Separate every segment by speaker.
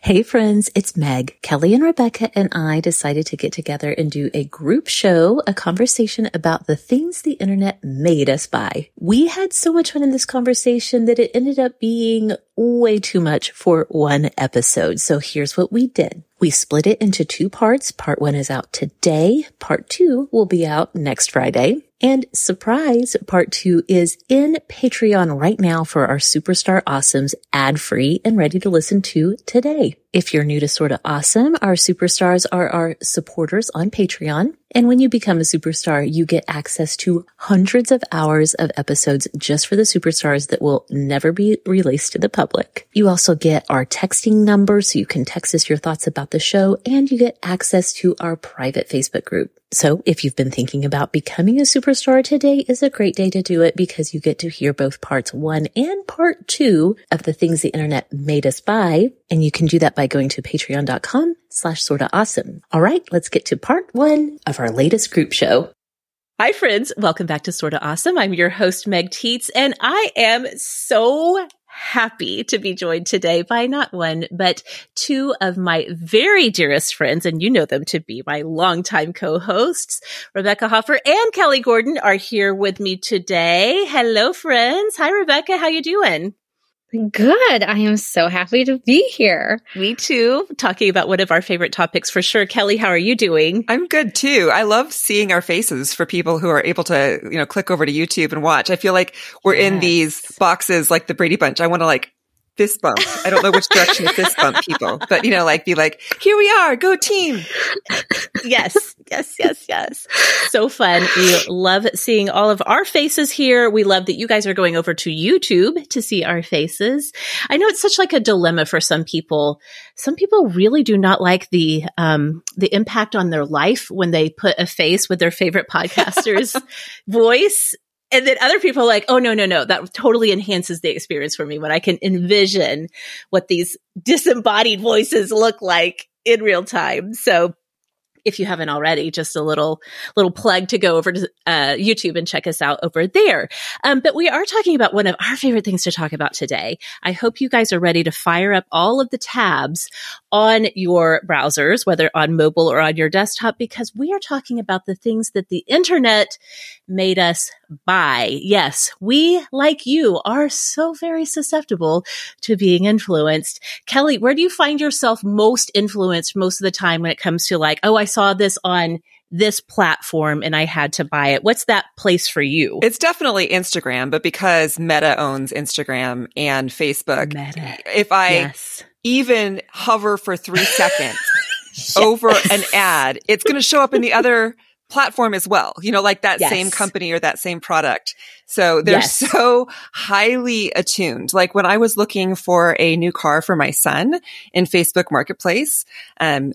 Speaker 1: Hey friends, it's Meg. Kelly and Rebekah and I decided to get together and do a group show, a conversation about the things the internet made us buy. We had so much fun in this conversation that it ended up being way too much for one episode. So here's what we did. We split it into two parts. Part one is out today. Part two will be out next Friday. And surprise, part two is in Patreon right now for our Superstar Awesomes ad free and ready to listen to today. If you're new to Sorta Awesome, our superstars are our supporters on Patreon. And when you become a superstar, you get access to hundreds of hours of episodes just for the superstars that will never be released to the public. You also get our texting number so you can text us your thoughts about the show and you get access to our private Facebook group. So if you've been thinking about becoming a superstar, today is a great day to do it because you get to hear both parts one and part two of the things the internet made us buy. And you can do that by going to patreon.com slash sorta awesome. All right, let's get to part one of our latest group show. Hi, friends. Welcome back to Sorta Awesome. I'm your host, Meg Tietz, and I am so happy to be joined today by not one, but two of my very dearest friends, and you know them to be my longtime co-hosts. Rebekah Hoffer and Kelly Gordon are here with me today. Hello, friends. Hi, Rebekah. How you doing?
Speaker 2: Good. I am so happy to be here.
Speaker 1: Me too. Talking about one of our favorite topics for sure. Kelly, how are you doing?
Speaker 3: I'm good too. I love seeing our faces for people who are able to, you know, click over to YouTube and watch. I feel like we're yes. in these boxes like the Brady Bunch. I want to like fist bump. I don't know which direction to fist bump people, but you know, like be like, here we are, go team.
Speaker 1: yes, yes, yes, yes. So fun. We love seeing all of our faces here. We love that you guys are going over to YouTube to see our faces. I know it's such like a dilemma for some people. Some people really do not like the, um, the impact on their life when they put a face with their favorite podcaster's voice and then other people like, oh, no, no, no, that totally enhances the experience for me when I can envision what these disembodied voices look like in real time. So if you haven't already, just a little little plug to go over to uh, YouTube and check us out over there. Um, but we are talking about one of our favorite things to talk about today. I hope you guys are ready to fire up all of the tabs on your browsers, whether on mobile or on your desktop, because we are talking about the things that the internet made us buy. Yes, we, like you, are so very susceptible to being influenced. Kelly, where do you find yourself most influenced most of the time when it comes to like, oh, I saw this on this platform and I had to buy it. What's that place for you?
Speaker 3: It's definitely Instagram, but because Meta owns Instagram and Facebook, Meta. if I yes. even hover for three seconds yes. over an ad, it's going to show up in the other platform as well, you know, like that yes. same company or that same product. So they're so highly attuned. Like when I was looking for a new car for my son in Facebook Marketplace, um,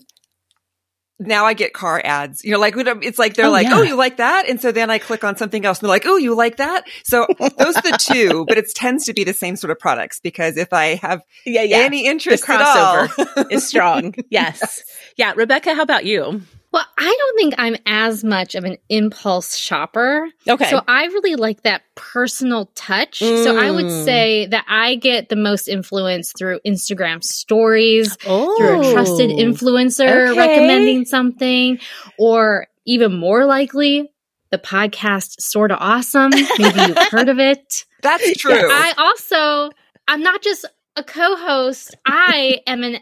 Speaker 3: now I get car ads, you know, like it's like they're oh, like, yeah. oh, you like that, and so then I click on something else, and they're like, oh, you like that. So those are the two, but it tends to be the same sort of products because if I have yeah, yeah. any interest, the crossover
Speaker 1: is strong. Yes. yes, yeah. Rebekah, how about you?
Speaker 2: Well, I don't think I'm as much of an impulse shopper.
Speaker 1: Okay.
Speaker 2: So I really like that personal touch. Mm. So I would mm. say that I get the most influence through Instagram stories, oh. through a trusted oh. influencer okay. recommending something, or even more likely, the podcast Sorta Awesome. Maybe you've heard of it.
Speaker 3: That's true.
Speaker 2: I also, I'm not just a co host, I am an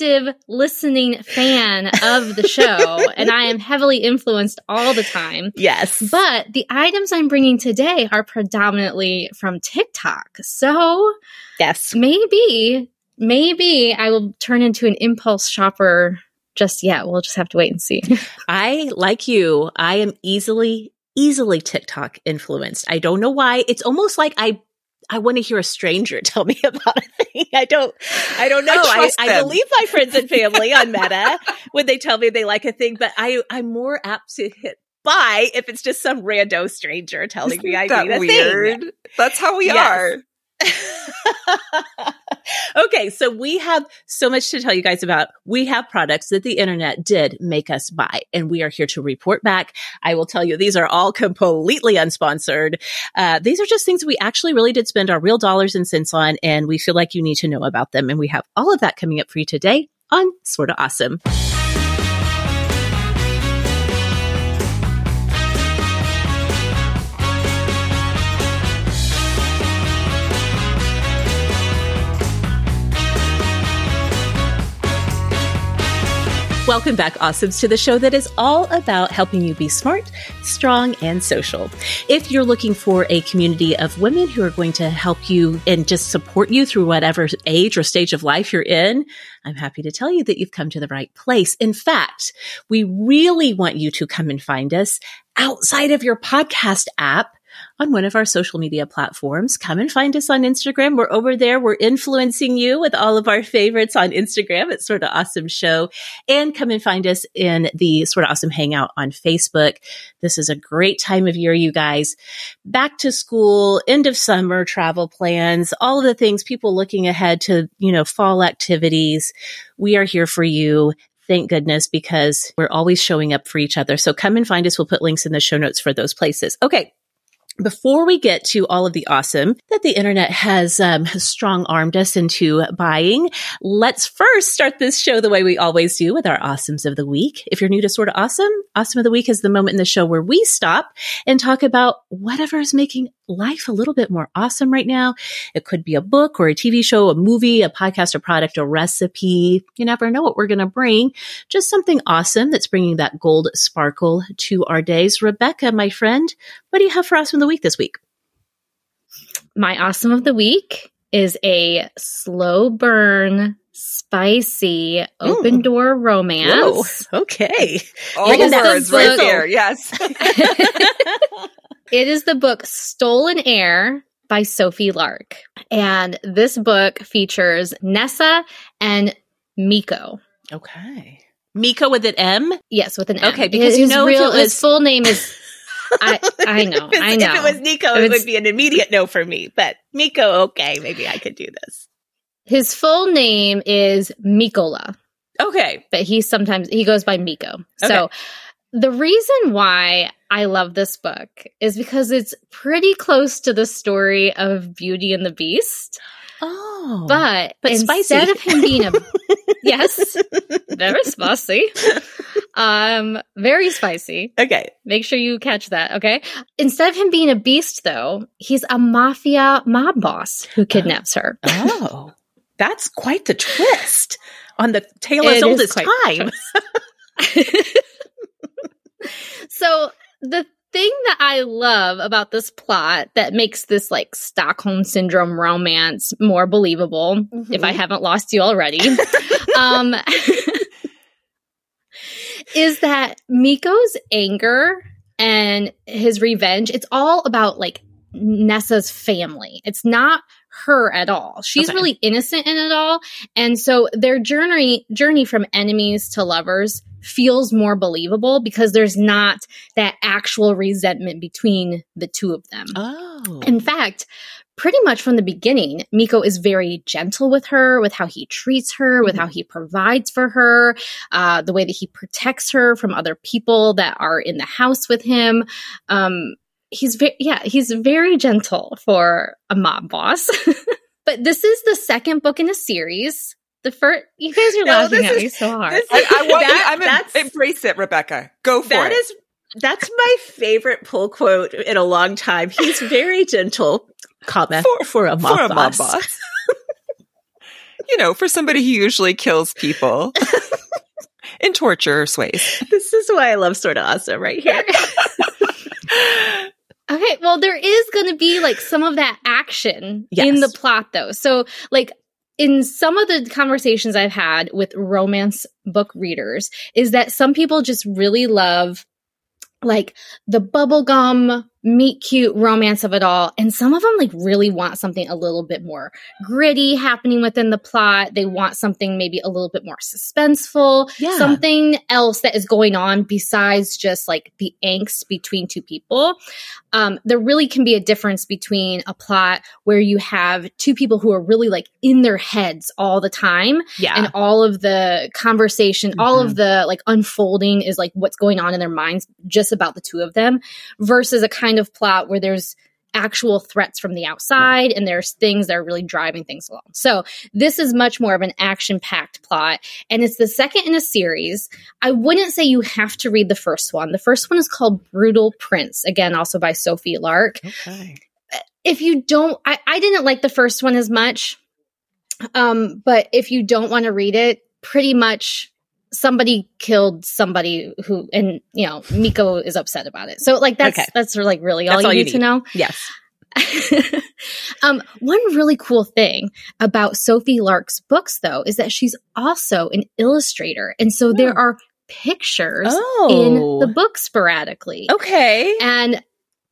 Speaker 2: active listening fan of the show and I am heavily influenced all the time.
Speaker 1: Yes.
Speaker 2: But the items I'm bringing today are predominantly from TikTok. So,
Speaker 1: yes.
Speaker 2: Maybe, maybe I will turn into an impulse shopper just yet. We'll just have to wait and see.
Speaker 1: I, like you, I am easily, easily TikTok influenced. I don't know why. It's almost like I I want to hear a stranger tell me about a thing. I don't, I don't know. I, I, I, believe my friends and family on Meta when they tell me they like a thing, but I, I'm more apt to hit buy if it's just some rando stranger telling Isn't me I need a weird? thing.
Speaker 3: That's how we yes. are.
Speaker 1: okay, so we have so much to tell you guys about. We have products that the internet did make us buy, and we are here to report back. I will tell you, these are all completely unsponsored. Uh, these are just things we actually really did spend our real dollars and cents on, and we feel like you need to know about them. And we have all of that coming up for you today on Sorta Awesome. Welcome back, Awesomes, to the show that is all about helping you be smart, strong, and social. If you're looking for a community of women who are going to help you and just support you through whatever age or stage of life you're in, I'm happy to tell you that you've come to the right place. In fact, we really want you to come and find us outside of your podcast app on one of our social media platforms. Come and find us on Instagram. We're over there. We're influencing you with all of our favorites on Instagram. It's Sorta Awesome Show. And come and find us in the Sorta Awesome Hangout on Facebook. This is a great time of year, you guys. Back to school, end of summer travel plans, all of the things people looking ahead to, you know, fall activities. We are here for you thank goodness, because we're always showing up for each other. So come and find us. We'll put links in the show notes for those places. Okay. Before we get to all of the awesome that the internet has um, strong armed us into buying, let's first start this show the way we always do with our awesomes of the week. If you're new to Sorta Awesome, Awesome of the Week is the moment in the show where we stop and talk about whatever is making life a little bit more awesome right now. It could be a book or a TV show, a movie, a podcast, a product, a recipe. You never know what we're going to bring. Just something awesome that's bringing that gold sparkle to our days. Rebecca, my friend, what do you have for awesome of the week this week?
Speaker 2: My awesome of the week is a slow burn spicy open door romance.
Speaker 1: Whoa, okay.
Speaker 3: All the words right there. Yes.
Speaker 2: It is the book Stolen Heir by Sophie Lark. And this book features Nessa and Miko.
Speaker 1: Okay. Miko with an M?
Speaker 2: Yes, with an
Speaker 1: M. Okay, because his, you know
Speaker 2: real, was... his full name is I, I know, I know.
Speaker 1: If it was Nico, it would be an immediate no for me. But Miko, okay, maybe I could do this.
Speaker 2: His full name is Mikola.
Speaker 1: Okay.
Speaker 2: But he sometimes he goes by Miko. Okay. So the reason why I love this book is because it's pretty close to the story of Beauty and the Beast.
Speaker 1: Oh,
Speaker 2: but,
Speaker 1: but
Speaker 2: instead
Speaker 1: spicy.
Speaker 2: of him being a yes, very spicy, um, very spicy.
Speaker 1: Okay,
Speaker 2: make sure you catch that. Okay, instead of him being a beast, though, he's a mafia mob boss who kidnaps her.
Speaker 1: Oh, that's quite the twist on the tale as old as time.
Speaker 2: so the thing that I love about this plot that makes this like Stockholm syndrome romance more believable, mm-hmm. if I haven't lost you already, um, is that Miko's anger and his revenge, it's all about like Nessa's family. It's not her at all. She's okay. really innocent in it all. And so their journey journey from enemies to lovers feels more believable because there's not that actual resentment between the two of them.
Speaker 1: Oh.
Speaker 2: In fact, pretty much from the beginning, Miko is very gentle with her, with how he treats her, with mm-hmm. how he provides for her, uh, the way that he protects her from other people that are in the house with him. Um, he's very, yeah, he's very gentle for a mob boss. but this is the second book in a series. The first, you guys are no, laughing at is, me so hard.
Speaker 3: This, I, I, want, that, I'm embrace it, Rebekah. Go for
Speaker 1: that
Speaker 3: it.
Speaker 1: Is, that's my favorite pull quote in a long time. He's very gentle, comma for, for a mob for boss. Mob boss.
Speaker 3: you know, for somebody who usually kills people in torture ways.
Speaker 1: This is why I love Sorta Awesome right here.
Speaker 2: Okay, well, there is going to be like some of that action yes. in the plot, though. So, like, in some of the conversations I've had with romance book readers, is that some people just really love like the bubblegum meet cute romance of it all. And some of them like really want something a little bit more gritty happening within the plot. They want something maybe a little bit more suspenseful, yeah. something else that is going on besides just like the angst between two people. Um, there really can be a difference between a plot where you have two people who are really like in their heads all the time.
Speaker 1: Yeah.
Speaker 2: And all of the conversation, mm-hmm. all of mm-hmm. the like unfolding is like what's going on in their minds just about the two of them versus a kind kind of plot where there's actual threats from the outside and there's things that are really driving things along. So this is much more of an action packed plot and it's the second in a series. I wouldn't say you have to read the first one. The first one is called Brutal Prince, again, also by Sophie Lark. Okay. If you don't, I, I didn't like the first one as much. Um, but if you don't want to read it, pretty much somebody killed somebody who and you know miko is upset about it so like that's okay. that's like really all, you, all need you, need to know
Speaker 1: yes
Speaker 2: um, one really cool thing about sophie lark's books though is that she's also an illustrator and so oh. there are pictures oh. in the book sporadically
Speaker 1: okay
Speaker 2: and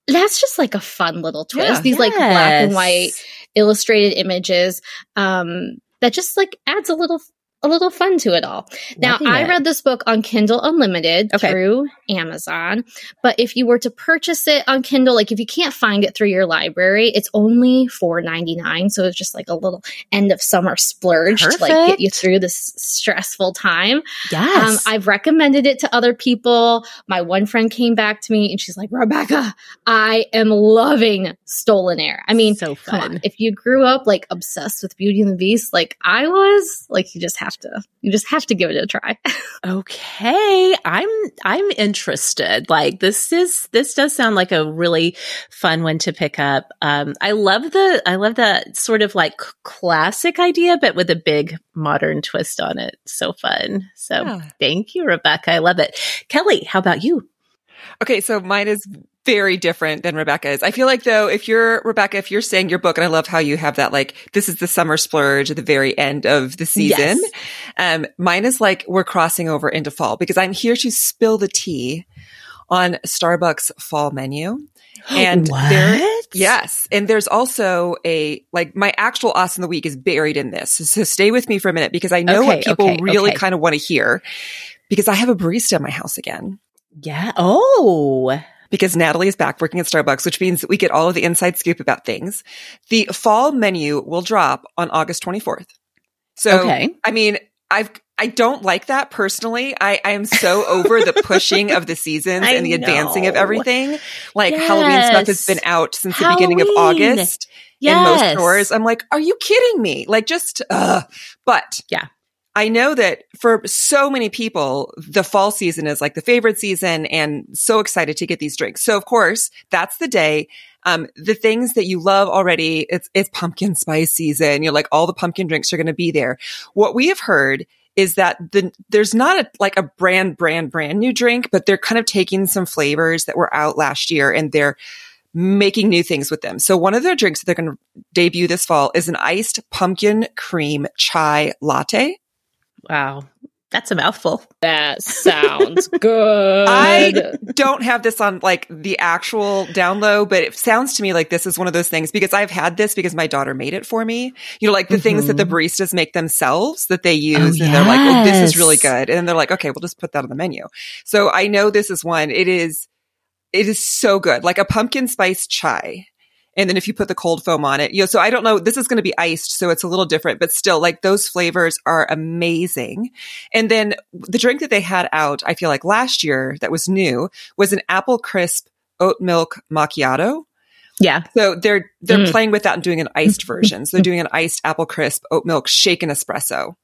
Speaker 2: that's just like a fun little twist yeah. these yes. like black and white illustrated images um that just like adds a little a little fun to it all. Now, I read this book on Kindle Unlimited okay. through Amazon, but if you were to purchase it on Kindle, like if you can't find it through your library, it's only four ninety nine. So it's just like a little end of summer splurge Perfect. to like get you through this stressful time.
Speaker 1: Yes,
Speaker 2: um, I've recommended it to other people. My one friend came back to me and she's like, "Rebekah, I am loving Stolen Heir. I mean, so fun. If you grew up like obsessed with Beauty and the Beast, like I was, like you just have have to you just have to give it a try.
Speaker 1: okay. I'm I'm interested. Like this is this does sound like a really fun one to pick up. Um I love the I love that sort of like classic idea but with a big modern twist on it. So fun. So yeah. thank you Rebekah. I love it. Kelly, how about you?
Speaker 3: Okay, so mine is very different than Rebekah's. I feel like though, if you're Rebekah, if you're saying your book, and I love how you have that, like, this is the summer splurge at the very end of the season. Yes. Um, mine is like, we're crossing over into fall because I'm here to spill the tea on Starbucks fall menu. And
Speaker 1: what?
Speaker 3: there, yes. And there's also a, like, my actual awesome the week is buried in this. So stay with me for a minute because I know okay, what people okay, really okay. kind of want to hear because I have a barista in my house again.
Speaker 1: Yeah. Oh
Speaker 3: because Natalie is back working at Starbucks, which means that we get all of the inside scoop about things. The fall menu will drop on August 24th. So, okay. I mean, I've, I don't like that personally. I, I am so over the pushing of the seasons and the know. advancing of everything. Like yes. Halloween stuff has been out since Halloween. the beginning of August yes. in most stores. I'm like, are you kidding me? Like just, uh, but
Speaker 1: yeah.
Speaker 3: I know that for so many people, the fall season is like the favorite season and so excited to get these drinks. So of course, that's the day. Um, the things that you love already, it's, it's pumpkin spice season. You're like, all the pumpkin drinks are going to be there. What we have heard is that the, there's not a, like a brand, brand, brand new drink, but they're kind of taking some flavors that were out last year and they're, making new things with them. So one of their drinks that they're going to debut this fall is an iced pumpkin cream chai latte.
Speaker 1: Wow. That's a mouthful.
Speaker 2: That sounds good.
Speaker 3: I don't have this on like the actual download, but it sounds to me like this is one of those things because I've had this because my daughter made it for me. You know, like the mm-hmm. things that the mm-hmm. baristas make themselves that they use. Oh, and yes. they're like, oh, this is really good. And then they're like, okay, we'll just put that on the menu. So I know this is one. It is, it is so good. Like a pumpkin spice chai and then if you put the cold foam on it, you know, so I don't know, this is going to be iced, so it's a little different, but still like those flavors are amazing. And then the drink that they had out, I feel like last year that was new was an apple crisp oat milk macchiato.
Speaker 1: Yeah.
Speaker 3: So they're, they're mm. playing with that and doing an iced version. So they're doing an iced apple crisp oat milk shaken espresso.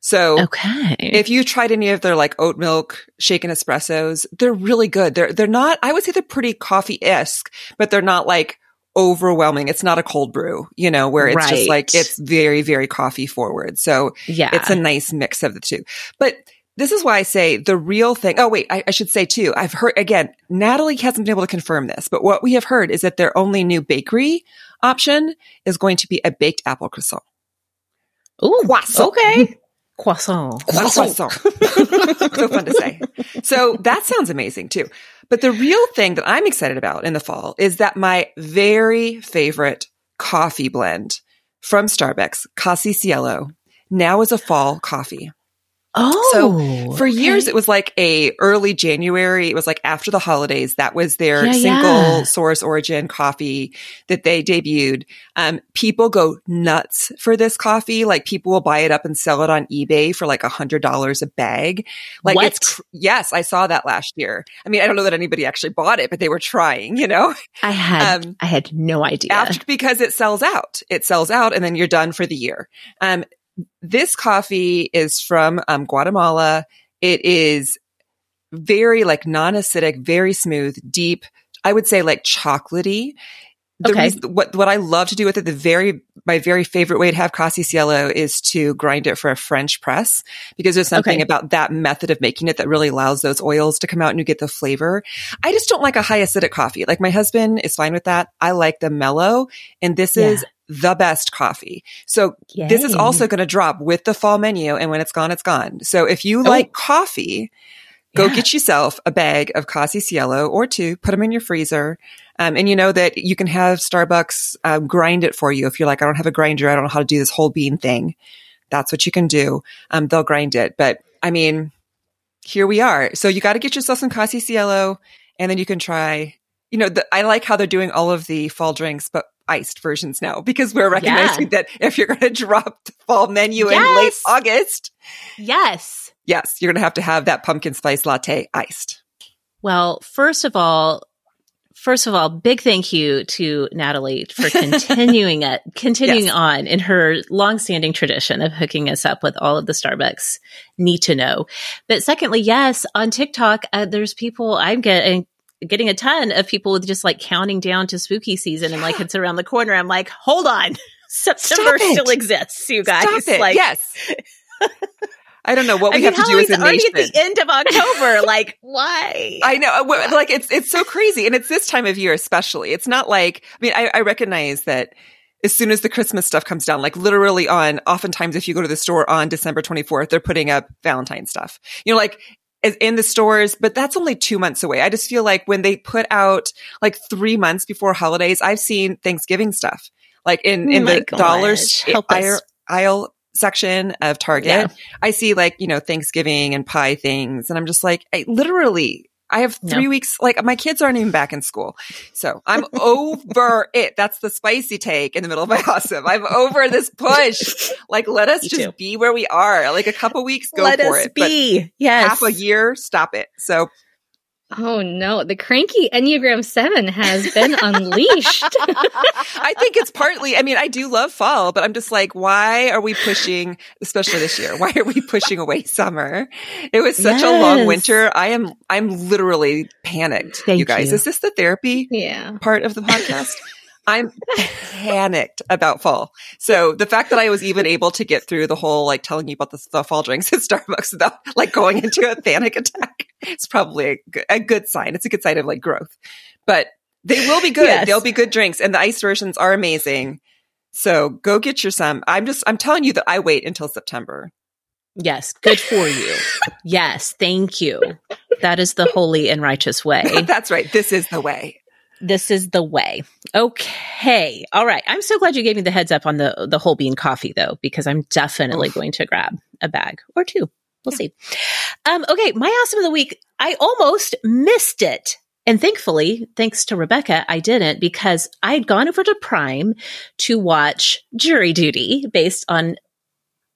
Speaker 3: So
Speaker 1: okay.
Speaker 3: if you tried any of their like oat milk shaken espressos, they're really good. They're, they're not, I would say they're pretty coffee-esque, but they're not like overwhelming. It's not a cold brew, you know, where it's right. just like, it's very, very coffee forward. So yeah, it's a nice mix of the two. But this is why I say the real thing. Oh, wait, I, I, should say too. I've heard again, Natalie hasn't been able to confirm this, but what we have heard is that their only new bakery option is going to be a baked apple croissant.
Speaker 1: Ooh, croissant. okay. Croissant.
Speaker 3: Croissant. so fun to say. So that sounds amazing too. But the real thing that I'm excited about in the fall is that my very favorite coffee blend from Starbucks, Casi Cielo, now is a fall coffee.
Speaker 1: Oh,
Speaker 3: so for okay. years it was like a early January. It was like after the holidays. That was their yeah, single yeah. source origin coffee that they debuted. Um, people go nuts for this coffee. Like people will buy it up and sell it on eBay for like a hundred dollars a bag. Like
Speaker 1: what?
Speaker 3: it's yes, I saw that last year. I mean, I don't know that anybody actually bought it, but they were trying. You know,
Speaker 1: I had um, I had no idea
Speaker 3: after, because it sells out. It sells out, and then you're done for the year. Um, this coffee is from um, Guatemala. It is very like non-acidic, very smooth, deep. I would say like chocolatey. The okay. reason, what what I love to do with it, the very my very favorite way to have Casi Cielo is to grind it for a French press because there's something okay. about that method of making it that really allows those oils to come out and you get the flavor. I just don't like a high acidic coffee. Like my husband is fine with that. I like the mellow, and this yeah. is the best coffee. So Yay. this is also going to drop with the fall menu. And when it's gone, it's gone. So if you oh. like coffee, go yeah. get yourself a bag of Casi Cielo or two, put them in your freezer. Um, and you know that you can have Starbucks um, grind it for you. If you're like, I don't have a grinder, I don't know how to do this whole bean thing. That's what you can do. Um, they'll grind it. But I mean, here we are. So you got to get yourself some Casi Cielo and then you can try, you know, the, I like how they're doing all of the fall drinks, but iced versions now because we're recognizing yeah. that if you're going to drop the fall menu yes. in late August,
Speaker 1: yes,
Speaker 3: yes, you're going to have to have that pumpkin spice latte iced.
Speaker 1: Well, first of all, first of all, big thank you to Natalie for continuing it, continuing yes. on in her longstanding tradition of hooking us up with all of the Starbucks need to know. But secondly, yes, on TikTok, uh, there's people I'm getting getting a ton of people with just like counting down to spooky season and like it's around the corner. I'm like, hold on. September still exists, you guys. Like,
Speaker 3: yes. I don't know what we I mean, have to do as a
Speaker 1: nation. already at the end of October. like, why?
Speaker 3: I know. Uh, like, it's it's so crazy, and it's this time of year especially. It's not like I mean, I, I recognize that as soon as the Christmas stuff comes down, like literally on, oftentimes if you go to the store on December 24th, they're putting up Valentine stuff. You know, like in the stores, but that's only two months away. I just feel like when they put out like three months before holidays, I've seen Thanksgiving stuff like in, in the dollars aisle, aisle, section of Target. Yeah. I see like, you know, Thanksgiving and pie things. And I'm just like, I literally I have three no. weeks, like my kids aren't even back in school. So I'm over it. That's the spicy take in the middle of my awesome. I'm over this push. Like, let us Me just too. be where we are. Like a couple weeks, go
Speaker 1: let
Speaker 3: for it.
Speaker 1: Be. yes.
Speaker 3: Half a year, stop it. So
Speaker 2: Oh no, the cranky Enneagram 7 has been unleashed.
Speaker 3: I think it's partly, I mean, I do love fall, but I'm just like, why are we pushing, especially this year, why are we pushing away summer? It was such yes. a long winter. I am, I'm literally panicked, Thank you guys. You. Is this the therapy
Speaker 2: yeah.
Speaker 3: part of the podcast? I'm panicked about fall. So the fact that I was even able to get through the whole like telling you about the, the fall drinks at Starbucks without like going into a panic attack, it's probably a good, a good sign. It's a good sign of like growth. But they will be good. Yes. They'll be good drinks, and the ice versions are amazing. So go get your some. I'm just I'm telling you that I wait until September.
Speaker 1: Yes, good for you. yes, thank you. That is the holy and righteous way.
Speaker 3: That's right. This is the way
Speaker 1: this is the way. Okay. All right. I'm so glad you gave me the heads up on the the whole bean coffee though, because I'm definitely Oof. going to grab a bag or two. We'll yeah. see. Um, okay, my awesome of the week. I almost missed it. And thankfully, thanks to Rebekah, I didn't because I'd gone over to Prime to watch Jury Duty based on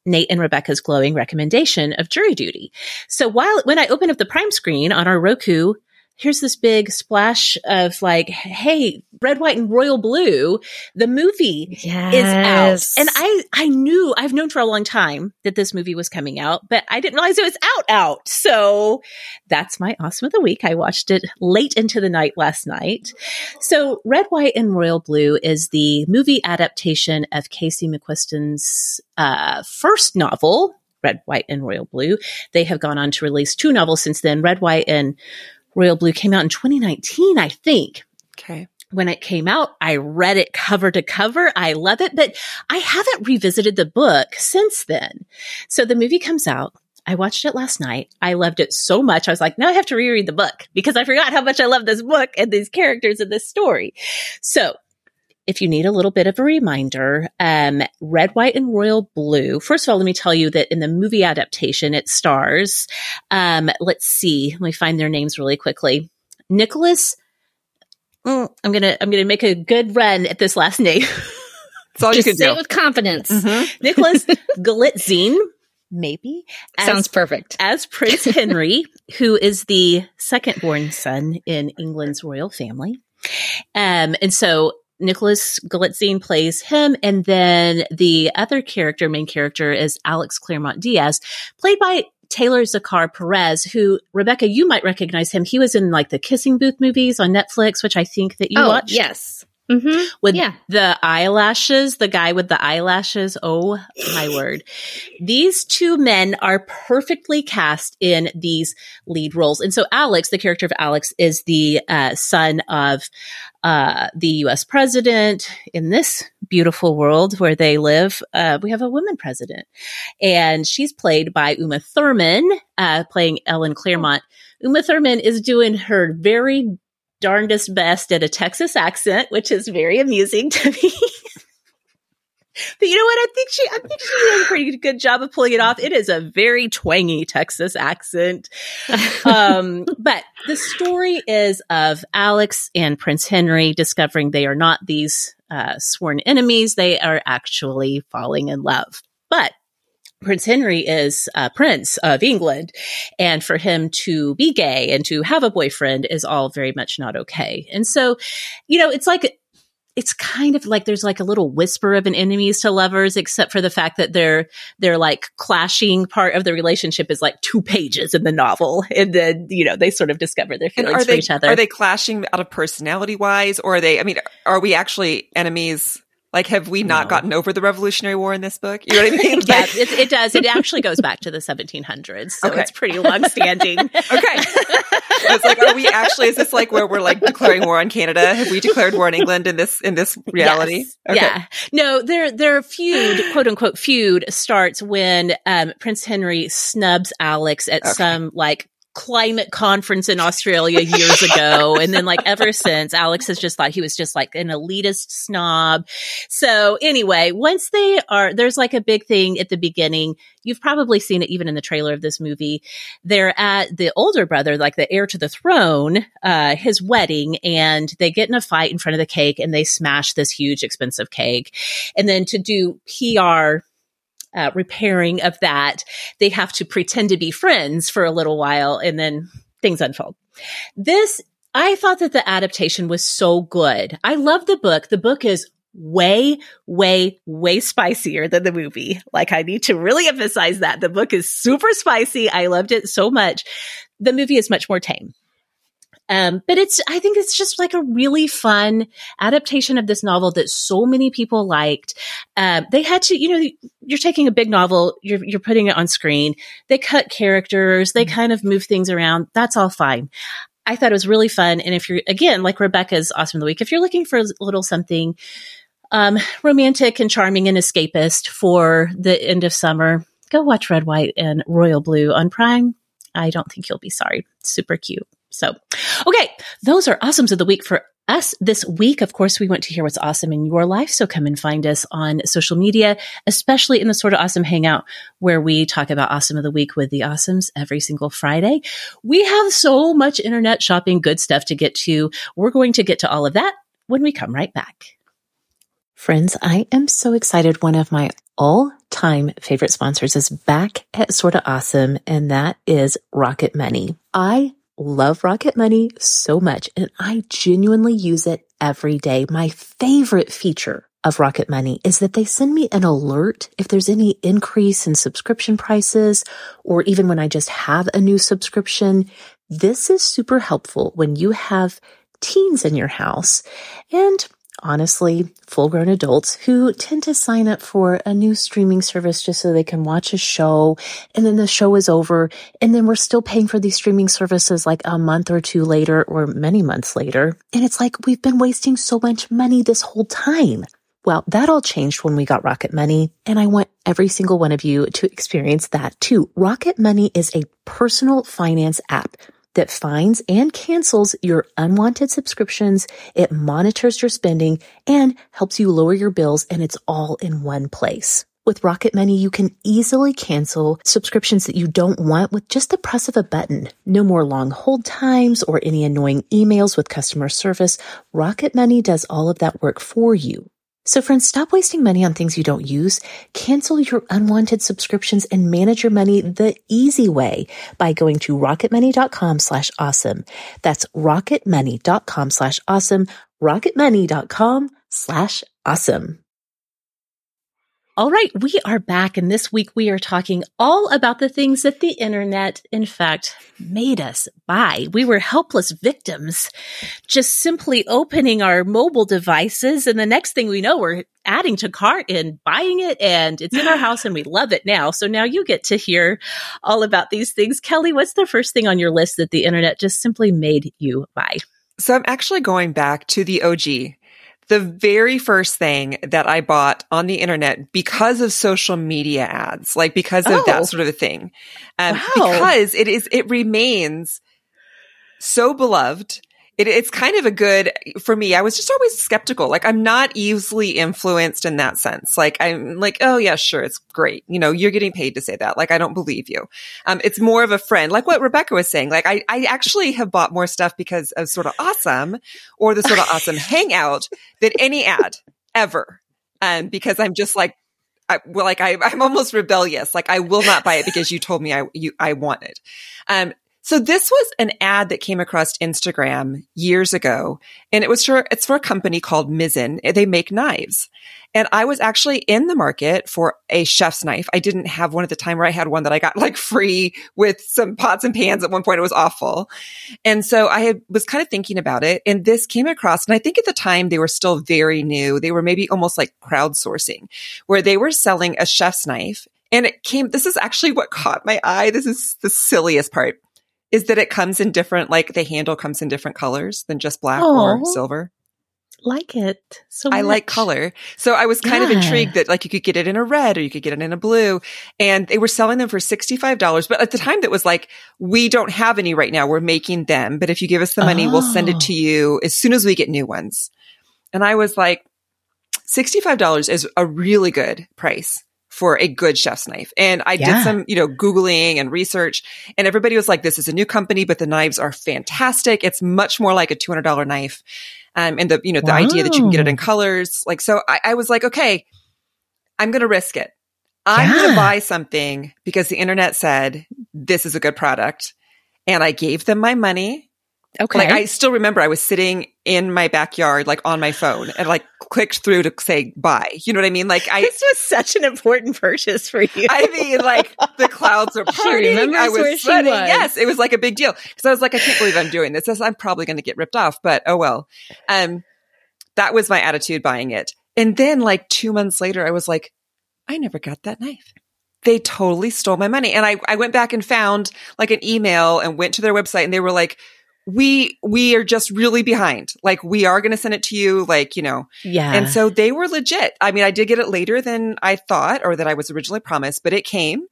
Speaker 1: Nate and Rebekah's glowing recommendation of Jury Duty. So while when I opened up the Prime screen on our Roku here's this big splash of like, hey, red, white, and royal blue. The movie yes. is out. And I, I knew, I've known for a long time that this movie was coming out, but I didn't realize it was out, out. So that's my awesome of the week. I watched it late into the night last night. So red, white, and royal blue is the movie adaptation of Casey McQuiston's uh, first novel, Red, White, and Royal Blue. They have gone on to release two novels since then. Red, White, and Royal Blue came out in 2019, I think.
Speaker 3: Okay.
Speaker 1: When it came out, I read it cover to cover. I love it, but I haven't revisited the book since then. So the movie comes out. I watched it last night. I loved it so much. I was like, now I have to reread the book because I forgot how much I love this book and these characters and this story. So if you need a little bit of a reminder, um, Red, White, and Royal Blue. First of all, let me tell you that in the movie adaptation, it stars, um, let's see, let me find their names really quickly. Nicholas, mm, I'm gonna, I'm gonna make a good run at this last name.
Speaker 3: That's all
Speaker 2: Just
Speaker 3: you can
Speaker 2: say
Speaker 3: do.
Speaker 2: it with confidence.
Speaker 1: Mm-hmm. Nicholas Galitzine, maybe.
Speaker 2: As, Sounds perfect.
Speaker 1: As Prince Henry, who is the second born son in England's royal family. Um, and so Nicholas Galitzine plays him, and then the other character, main character, is Alex Claremont Diaz, played by Taylor Zakhar Perez, who Rebekah, you might recognize him. He was in like the Kissing Booth movies on Netflix, which I think that you
Speaker 2: oh,
Speaker 1: watched.
Speaker 2: Yes.
Speaker 1: Mm-hmm. With yeah. the eyelashes, the guy with the eyelashes. Oh my word. These two men are perfectly cast in these lead roles. And so Alex, the character of Alex is the uh, son of uh, the US president in this beautiful world where they live. Uh, we have a woman president and she's played by Uma Thurman, uh, playing Ellen Claremont. Uma Thurman is doing her very darndest best at a Texas accent, which is very amusing to me. But you know what? I think she, I think she does a pretty good job of pulling it off. It is a very twangy Texas accent. Um, but the story is of Alex and Prince Henry discovering they are not these uh, sworn enemies. They are actually falling in love. But Prince Henry is a prince of England, and for him to be gay and to have a boyfriend is all very much not okay. And so, you know, it's like it's kind of like there's like a little whisper of an enemies to lovers, except for the fact that they're they're like clashing part of the relationship is like two pages in the novel, and then you know they sort of discover their feelings
Speaker 3: for they,
Speaker 1: each other.
Speaker 3: Are they clashing out of personality wise, or are they? I mean, are we actually enemies like, have we not no. gotten over the Revolutionary War in this book? You know what I mean?
Speaker 1: yeah, it, it, does. It actually goes back to the 1700s, so okay. it's pretty long standing.
Speaker 3: okay. It's like, are we actually? Is this like where we're like declaring war on Canada? Have we declared war on England in this in this reality?
Speaker 1: Yes. Okay. Yeah. No, their their feud, quote unquote feud, starts when um, Prince Henry snubs Alex at okay. some like climate conference in Australia years ago. and then like ever since, Alex has just thought he was just like an elitist snob. So anyway, once they are, there's like a big thing at the beginning. You've probably seen it even in the trailer of this movie. They're at the older brother, like the heir to the throne, uh, his wedding, and they get in a fight in front of the cake and they smash this huge expensive cake. And then to do PR uh, repairing of that, they have to pretend to be friends for a little while and then things unfold. This, I thought that the adaptation was so good. I love the book. The book is way, way, way spicier than the movie. Like I need to really emphasize that. The book is super spicy. I loved it so much. The movie is much more tame. Um, but it's, I think it's just like a really fun adaptation of this novel that so many people liked. Um, they had to, you know, you're taking a big novel, you're, you're putting it on screen. They cut characters, they mm-hmm. kind of move things around. That's all fine. I thought it was really fun. And if you're, again, like Rebekah's Awesome of the Week, if you're looking for a little something, um, romantic and charming and escapist for the end of summer, go watch Red, White, and Royal Blue on Prime. I don't think you'll be sorry. Super cute. So, okay, those are awesomes of the week for us this week. Of course, we want to hear what's awesome in your life. So come and find us on social media, especially in the sort of awesome hangout where we talk about awesome of the week with the awesomes every single Friday. We have so much internet shopping good stuff to get to. We're going to get to all of that when we come right back. Friends, I am so excited. One of my all time favorite sponsors is back at Sorta Awesome, and that is Rocket Money. I
Speaker 4: love Rocket Money so much and I genuinely use it every day. My favorite feature of Rocket Money is that they send me an alert if there's any increase in subscription prices or even when I just have a new subscription. This is super helpful when you have teens in your house and honestly, full grown adults who tend to sign up for a new streaming service just so they can watch a show and then the show is over and then we're still paying for these streaming services like a month or two later or many months later. And it's like we've been wasting so much money this whole time. Well, that all changed when we got Rocket Money, and I want every single one of you to experience that too. Rocket Money is a personal finance app that finds and cancels your unwanted subscriptions. It monitors your spending and helps you lower your bills, and it's all in one place. With Rocket Money, you can easily cancel subscriptions that you don't want with just the press of a button. No more long hold times or any annoying emails with customer service. Rocket Money does all of that work for you. So friends, stop wasting money on things you don't use. Cancel your unwanted subscriptions and manage your money the easy way by going to rocketmoney.com slash awesome. That's rocketmoney.com slash awesome. rocketmoney.com slash awesome. All right, we are back, and this week we are talking all about the things that the internet, in fact, made us buy. We were helpless victims, just simply opening our mobile devices, and the next thing we know, we're adding to cart and buying it, and it's in our house, and we love it now. So now you get to hear all about these things. Kelly, what's the first thing on your list that the internet just simply made you buy?
Speaker 3: So I'm actually going back to the OG the very first thing that I bought on the internet because of social media ads, like because of oh. that sort of a thing. Um, wow. because it is, it remains so beloved it, it's kind of a good for me. I was just always skeptical. Like I'm not easily influenced in that sense. Like I'm like, oh yeah, sure, it's great. You know, you're getting paid to say that. Like I don't believe you. Um, it's more of a friend, like what Rebekah was saying. Like I, I actually have bought more stuff because of sort of awesome or the sort of awesome hangout than any ad ever. Um, because I'm just like, I, well, like I, I'm almost rebellious. Like I will not buy it because you told me I, you, I want it. Um, so this was an ad that came across Instagram years ago, and it was for it's for a company called Misen. They make knives. And I was actually in the market for a chef's knife. I didn't have one at the time where I had one that I got like free with some pots and pans at one point. It was awful. And so I had, was kind of thinking about it and this came across. And I think at the time they were still very new. They were maybe almost like crowdsourcing where they were selling a chef's knife and it came, this is actually what caught my eye. This is the silliest part is that it comes in different, like the handle comes in different colors than just black Aww. or silver.
Speaker 4: Like it so
Speaker 3: I like color. So I was kind yeah. of intrigued that like you could get it in a red or you could get it in a blue and they were selling them for $65. But at the time that was like, we don't have any right now. We're making them. But if you give us the money, oh. we'll send it to oh. you as soon as we get new ones. And I was like, $65 is a really good price for a good chef's knife. And I yeah. did some, you know, Googling and research and everybody was like, this is a new company, but the knives are fantastic. It's much more like a $200 knife. Um, and the, you know, the wow. idea that you can get it in colors. Like, so I, I was like, okay, I'm going to risk it. I'm yeah. going to buy something because the internet said this is a good product. And I gave them my money Okay. Like I still remember I was sitting in my backyard, like on my phone and like clicked through to say bye. You know what I mean? Like I,
Speaker 4: this was such an important purchase for you.
Speaker 3: I mean, like the clouds are partying. I was sweating. Was. Yes. It was like a big deal. Cause I was like, I can't believe I'm doing this. I'm probably going to get ripped off, but oh well. Um, that was my attitude buying it. And then like two months later, I was like, I never got that knife they totally stole my money. And I, I went back and found like an email and went to their website and they were like, we we are just really behind. Like we are going to send it to you like, you know.
Speaker 4: Yeah.
Speaker 3: And so they were legit. I mean, I did get it later than I thought or that I was originally promised, but it came.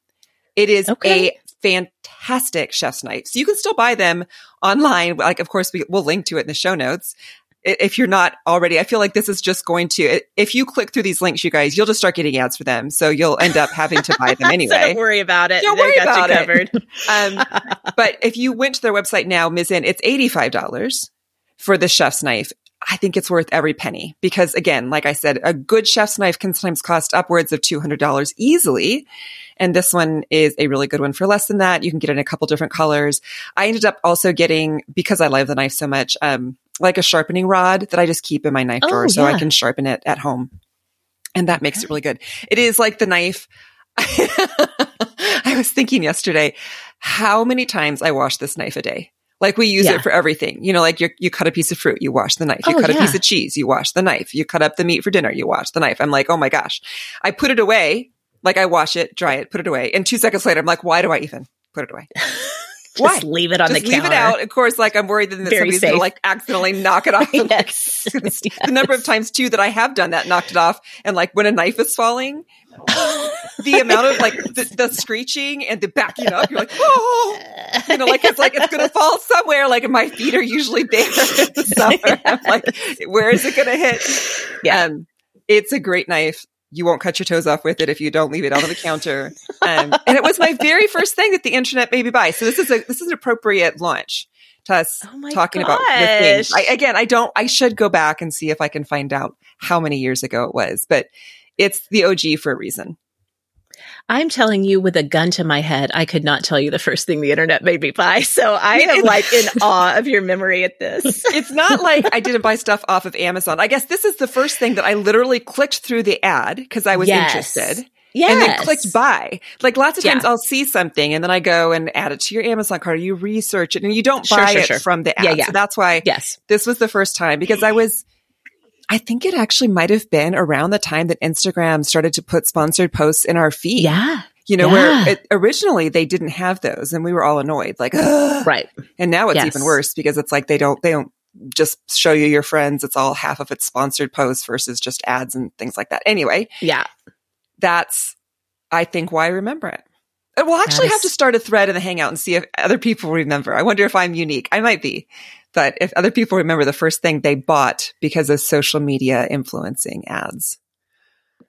Speaker 3: It is okay. a fantastic chef's knife. So you can still buy them online. Like of course we will link to it in the show notes if you're not already, I feel like this is just going to, if you click through these links, you guys, you'll just start getting ads for them. So you'll end up having to buy them anyway. so
Speaker 4: don't worry about it.
Speaker 3: Don't worry about it. um, but if you went to their website now, Misen, it's $85 for the chef's knife. I think it's worth every penny because again, like I said, a good chef's knife can sometimes cost upwards of $200 easily. And this one is a really good one for less than that. You can get it in a couple different colors. I ended up also getting, because I love the knife so much, um, like a sharpening rod that I just keep in my knife drawer oh, so I can sharpen it at home. And that makes it really good. It is like the knife. I was thinking yesterday, how many times I wash this knife a day? Like we use yeah. it for everything. You know, like you you cut a piece of fruit, you wash the knife. You oh, cut yeah. a piece of cheese, you wash the knife. You cut up the meat for dinner, you wash the knife. I'm like, oh my gosh. I put it away. Like I wash it, dry it, put it away. And two seconds later, I'm like, why do I even put it away?
Speaker 1: Just Why? leave it on
Speaker 3: Just
Speaker 1: the
Speaker 3: leave
Speaker 1: counter.
Speaker 3: it out. Of course, like I'm worried that Very somebody's safe. gonna like accidentally knock it off.
Speaker 1: yes.
Speaker 3: yes. The number of times too that I have done that, knocked it off, and like when a knife is falling, the amount of like the, the, screeching and the backing up, you're like, oh, you know, like it's like it's gonna fall somewhere. Like my feet are usually there in the summer. I'm like, where is it gonna hit? Yeah. Um, it's a great knife you won't cut your toes off with it if you don't leave it out on the counter. Um, and it was my very first thing that the internet made me buy. So this is a this is an appropriate launch to us oh talking gosh. about the things. I, again, I don't. I should go back and see if I can find out how many years ago it was, but it's the OG for a reason.
Speaker 1: I'm telling you with a gun to my head, I could not tell you the first thing the internet made me buy. So I am like in awe of your memory at this.
Speaker 3: It's not like I didn't buy stuff off of Amazon. I guess this is the first thing that I literally clicked through the ad because I was yes. interested.
Speaker 1: Yes.
Speaker 3: And then clicked buy. Like lots of times yeah. I'll see something and then I go and add it to your Amazon cart. You research it and you don't buy sure, sure, it sure. from the ad. Yeah, yeah. So that's why
Speaker 1: yes.
Speaker 3: this was the first time because I was I think it actually might have been around the time that Instagram started to put sponsored posts in our feed.
Speaker 1: Yeah.
Speaker 3: You know,
Speaker 1: yeah.
Speaker 3: where it, originally they didn't have those and we were all annoyed, like, Ugh.
Speaker 1: right.
Speaker 3: And now it's yes. even worse because it's like they don't, they don't just show you your friends. It's all half of it's sponsored posts versus just ads and things like that. Anyway.
Speaker 1: Yeah.
Speaker 3: That's, I think, why I remember it. Uh, we'll actually is- have to start a thread in the Hangout and see if other people remember. I wonder if I'm unique. I might be. But if other people remember the first thing they bought because of social media influencing ads.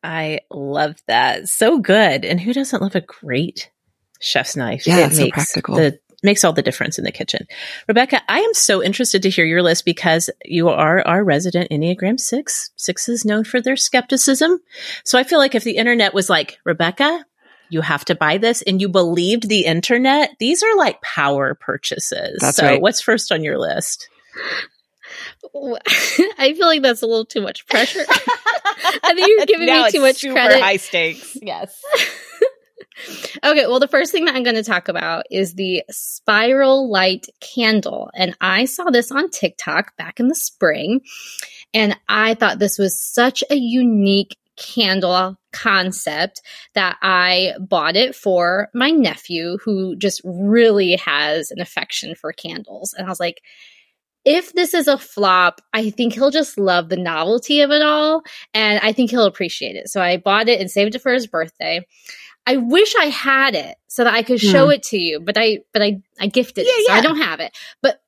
Speaker 1: I love that. So good. And who doesn't love a great chef's knife?
Speaker 3: Yeah, it so practical.
Speaker 1: The, makes all the difference in the kitchen. Rebekah, I am so interested to hear your list because you are our resident Enneagram six. Six is known for their skepticism. So I feel like if the internet was like, Rebekah, you have to buy this and you believed the internet, these are like power purchases.
Speaker 3: That's
Speaker 1: so
Speaker 3: right.
Speaker 1: what's first on your list?
Speaker 2: I feel like that's a little too much pressure. I think you're giving me too much credit.
Speaker 1: High stakes. Yes.
Speaker 2: okay, well, the first thing that I'm going to talk about is the spiral light candle. And I saw this on TikTok back in the spring. And I thought this was such a unique candle concept that I bought it for my nephew who just really has an affection for candles. And I was like, if this is a flop, I think he'll just love the novelty of it all and I think he'll appreciate it. So I bought it and saved it for his birthday. I wish I had it so that I could show mm. it to you, but I but I I gifted yeah, it, so yeah. I don't have it. But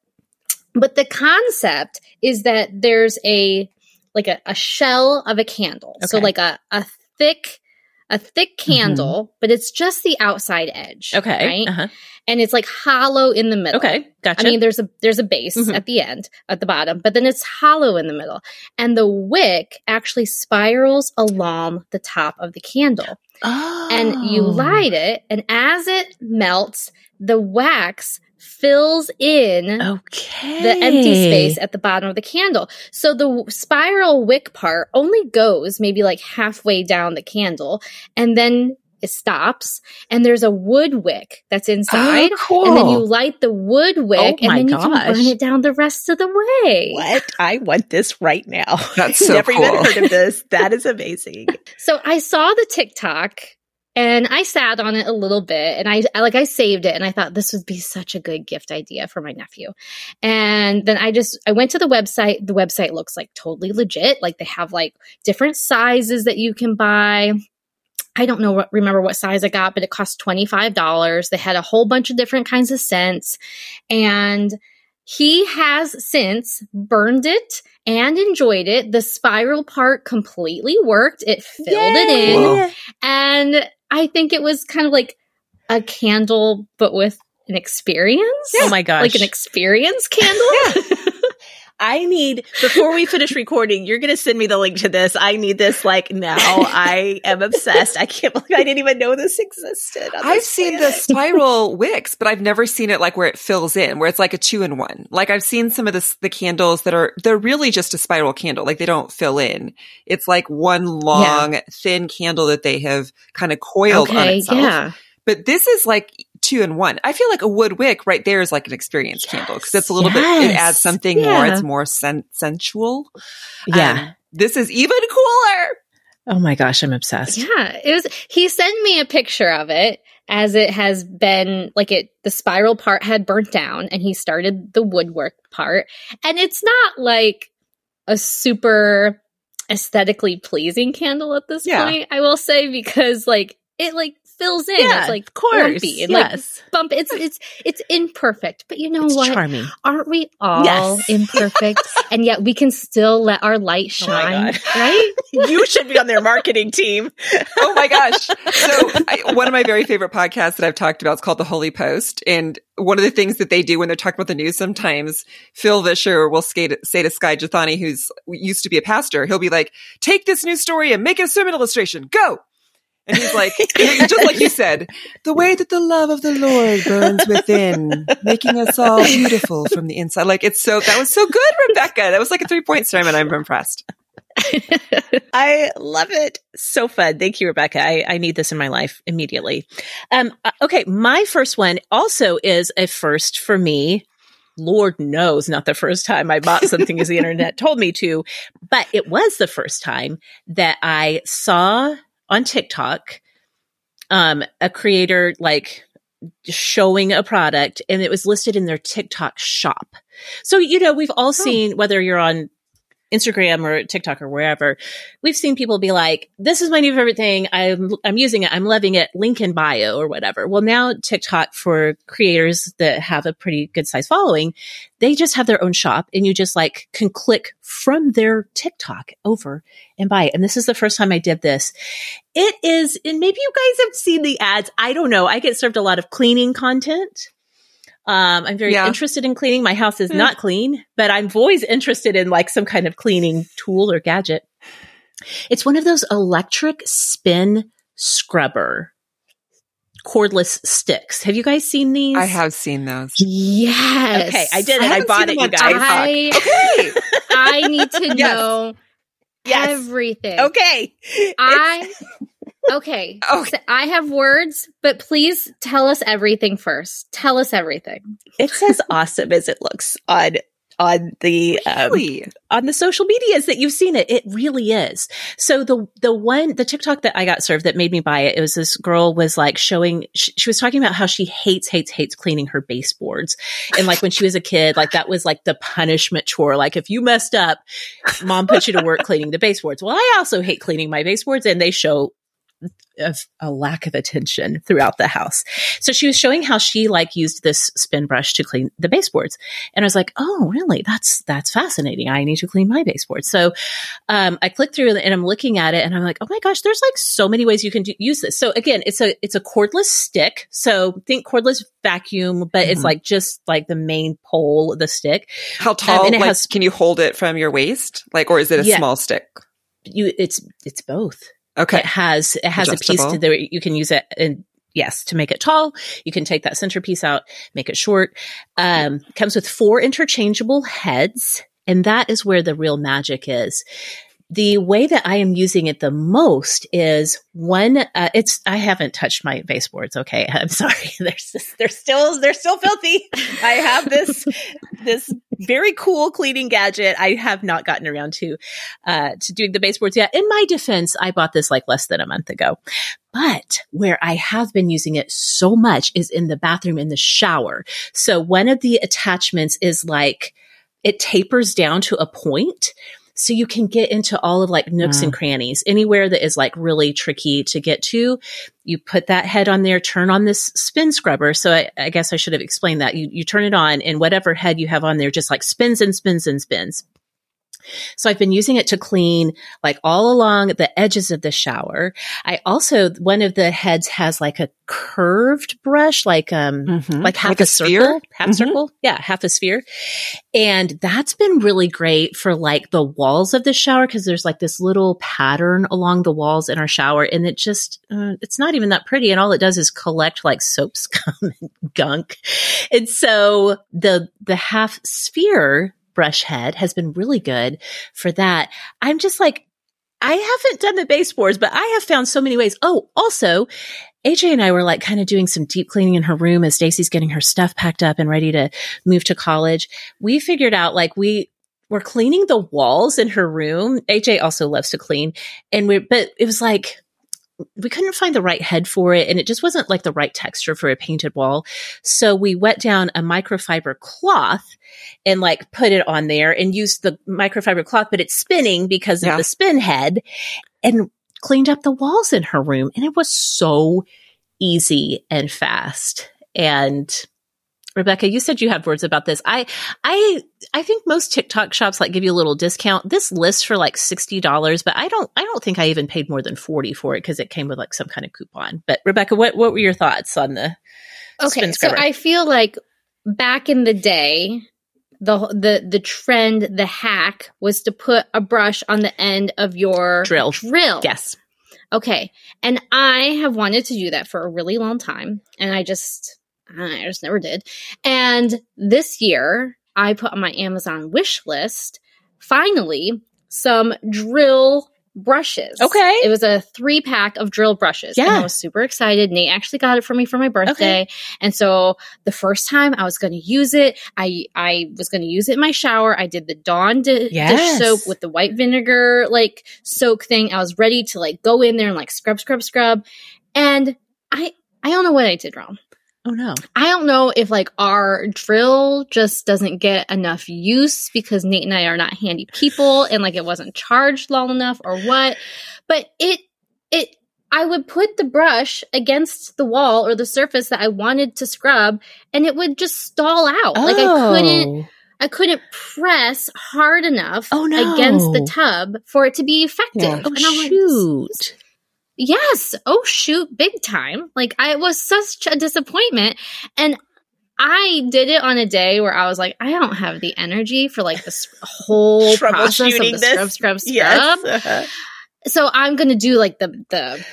Speaker 2: but the concept is that there's a like a, a shell of a candle. Okay. So like a, a thick, a thick mm-hmm. candle, mm-hmm. but it's just the outside edge.
Speaker 1: Okay.
Speaker 2: Right. Uh-huh. And it's like hollow in the middle.
Speaker 1: Okay. Gotcha.
Speaker 2: I mean, there's a, there's a base mm-hmm. at the end, at the bottom, but then it's hollow in the middle. And the wick actually spirals along the top of the candle.
Speaker 1: Oh.
Speaker 2: And you light it, and as it melts, the wax fills in
Speaker 1: okay.
Speaker 2: the empty space at the bottom of the candle. So the spiral wick part only goes maybe like halfway down the candle and then it stops and there's a wood wick that's inside.
Speaker 1: Oh, cool.
Speaker 2: And then you light the wood wick oh, and then
Speaker 1: gosh.
Speaker 2: you can burn it down the rest of the way.
Speaker 1: What? I want this right now.
Speaker 3: That's so
Speaker 1: Never
Speaker 3: cool.
Speaker 1: even heard of this. That is amazing.
Speaker 2: so I saw the TikTok and I sat on it a little bit and I, I, like I saved it and I thought this would be such a good gift idea for my nephew. And then I just I went to the website. The website looks like totally legit. Like they have like different sizes that you can buy. I don't know remember what size I got, but it cost $25. They had a whole bunch of different kinds of scents and he has since burned it and enjoyed it. The spiral part completely worked. It filled Yay! it in. And I think it was kind of like a candle, but with an experience.
Speaker 1: Yeah. Oh my gosh.
Speaker 2: Like an experience candle.
Speaker 1: yeah. I need before we finish recording, you're going to send me the link to this. I need this like now. I am obsessed. I can't believe I didn't even know this existed.
Speaker 3: I've seen the spiral wicks, but I've never seen it like where it fills in, where it's like a two in one. Like I've seen some of the the candles that are they're really just a spiral candle. Like they don't fill in. It's like one long yeah. thin candle that they have kind of coiled okay, on itself. Yeah. But this is like two in one. I feel like a wood wick right there is like an experience yes. candle because it's a little yes. bit, it adds something yeah. more. It's more sen- sensual.
Speaker 1: Yeah. Um,
Speaker 3: this is even cooler.
Speaker 1: Oh my gosh, I'm obsessed.
Speaker 2: Yeah. It was, he sent me a picture of it as it has been like it, the spiral part had burnt down and he started the wood wick part. And it's not like a super aesthetically pleasing candle at this yeah. point, I will say, because like it like fills in. Yeah, it's like of course, lumpy and yes. like bump. It's it's it's imperfect, but you know
Speaker 1: it's
Speaker 2: what?
Speaker 1: Charming.
Speaker 2: Aren't we all yes. imperfect? and yet we can still let our light oh shine, oh right?
Speaker 1: you should be on their marketing team.
Speaker 3: oh my gosh! So I, one of my very favorite podcasts that I've talked about is called The Holy Post, and one of the things that they do when they're talking about the news, sometimes Phil Vischer will say to, say to Skye Jethani, who's used to be a pastor, he'll be like, "Take this news story and make it a sermon illustration. Go." And he's like, just like you said, the way that the love of the Lord burns within, making us all beautiful from the inside. Like it's so, that was so good, Rebekah. That was like a three point sermon. I'm impressed.
Speaker 1: I love it. So fun. Thank you, Rebekah. I, I need this in my life immediately. Um, uh, okay. My first one also is a first for me. Lord knows, not the first time I bought something as the internet told me to, but it was the first time that I saw on TikTok, um, a creator like showing a product and it was listed in their TikTok shop. So, you know, we've all oh. seen whether you're on Instagram or TikTok or wherever, we've seen people be like, this is my new favorite thing. I'm, I'm using it. I'm loving it. Link in bio or whatever. Well, now TikTok for creators that have a pretty good size following, they just have their own shop and you just like can click from their TikTok over and buy it. And this is the first time I did this. It is, and maybe you guys have seen the ads. I don't know. I get served a lot of cleaning content. Um, I'm very yeah. interested in cleaning. My house is mm. not clean, but I'm always interested in like some kind of cleaning tool or gadget. It's one of those electric spin scrubber cordless sticks. Have you guys seen these?
Speaker 3: I have seen those.
Speaker 2: Yes.
Speaker 1: Okay, I did it. I, I bought it, you guys. I,
Speaker 2: okay. I need to yes. know yes. everything.
Speaker 1: Okay.
Speaker 2: I Okay. Oh. So I have words, but please tell us everything first. Tell us everything.
Speaker 1: It's as awesome as it looks on on the um, really? um, on the social medias that you've seen it. It really is. So the the one the TikTok that I got served that made me buy it. It was this girl was like showing. She, she was talking about how she hates hates hates cleaning her baseboards, and like when she was a kid, like that was like the punishment chore. Like if you messed up, mom put you to work cleaning the baseboards. Well, I also hate cleaning my baseboards, and they show of a lack of attention throughout the house. So she was showing how she like used this spin brush to clean the baseboards. And I was like, oh, really? That's, that's fascinating. I need to clean my baseboards. So, um, I clicked through and I'm looking at it and I'm like, oh my gosh, there's like so many ways you can do, use this. So again, it's a, it's a cordless stick. So think cordless vacuum, but mm-hmm. it's like just like the main pole, the stick.
Speaker 3: How um, tall? Um, and it like, has, can you hold it from your waist? Like, or is it a yeah, small stick?
Speaker 1: You, it's, it's both.
Speaker 3: Okay.
Speaker 1: It has, it has Adjustable. a piece to the, you can use it and yes, to make it tall. You can take that centerpiece out, make it short. Um, comes with four interchangeable heads. And that is where the real magic is the way that I am using it the most is one. Uh, it's I haven't touched my baseboards. Okay, I'm sorry. They're they're still they're still filthy. I have this this very cool cleaning gadget. I have not gotten around to uh, to doing the baseboards yet. In my defense, I bought this like less than a month ago. But where I have been using it so much is in the bathroom in the shower. So one of the attachments is like it tapers down to a point so you can get into all of like nooks mm. and crannies, anywhere that is like really tricky to get to. You put that head on there, turn on this spin scrubber. So I, I guess I should have explained that. You, you turn it on and whatever head you have on there just like spins and spins and spins. So I've been using it to clean like all along the edges of the shower. I also, one of the heads has like a curved brush, like, um, mm-hmm. like half like a, a circle, half mm-hmm. circle. Yeah. Half a sphere. And that's been really great for like the walls of the shower. Cause there's like this little pattern along the walls in our shower and it just, uh, it's not even that pretty. And all it does is collect like soap scum and gunk. And so the, the half sphere brush head has been really good for that. I'm just like, I haven't done the baseboards, but I have found so many ways. Oh, also, AJ and I were like kind of doing some deep cleaning in her room as Stacy's getting her stuff packed up and ready to move to college. We figured out like we were cleaning the walls in her room. AJ also loves to clean. And we, but it was like, we couldn't find the right head for it and it just wasn't like the right texture for a painted wall. So we wet down a microfiber cloth and like put it on there and used the microfiber cloth, but it's spinning because yeah. of the spin head and cleaned up the walls in her room. And it was so easy and fast. And Rebekah, you said you had words about this. I, I, I think most TikTok shops like give you a little discount. This lists for like sixty dollars, but I don't, I don't think I even paid more than forty for it because it came with like some kind of coupon. But Rebekah, what, what were your thoughts on the?
Speaker 2: Okay, so I feel like back in the day, the the the trend, the hack was to put a brush on the end of your
Speaker 1: drill.
Speaker 2: Drill.
Speaker 1: Yes.
Speaker 2: Okay, and I have wanted to do that for a really long time, and I just I just never did. And this year, I put on my Amazon wish list finally some drill brushes.
Speaker 1: Okay.
Speaker 2: It was a three pack of drill brushes. Yeah. And I was super excited. Nate actually got it for me for my birthday. Okay. And so the first time I was going to use it, I, I was going to use it in my shower. I did the Dawn di- yes. dish soap with the white vinegar, like soak thing. I was ready to like go in there and like scrub, scrub, scrub. And I, I don't know what I did wrong.
Speaker 1: Oh no.
Speaker 2: I don't know if like our drill just doesn't get enough use because Nate and I are not handy people and like it wasn't charged long enough or what. But it it I would put the brush against the wall or the surface that I wanted to scrub and it would just stall out. Oh. Like I couldn't oh. I couldn't press hard enough
Speaker 1: oh, no.
Speaker 2: against the tub for it to be effective. Yeah.
Speaker 1: Oh, and I'm oh, shoot. Like,
Speaker 2: Yes. Oh shoot, big time. Like I was such a disappointment. And I did it on a day where I was like, I don't have the energy for like this whole process of the scrub, scrub, scrub. Yes. Uh-huh. So I'm gonna do like the the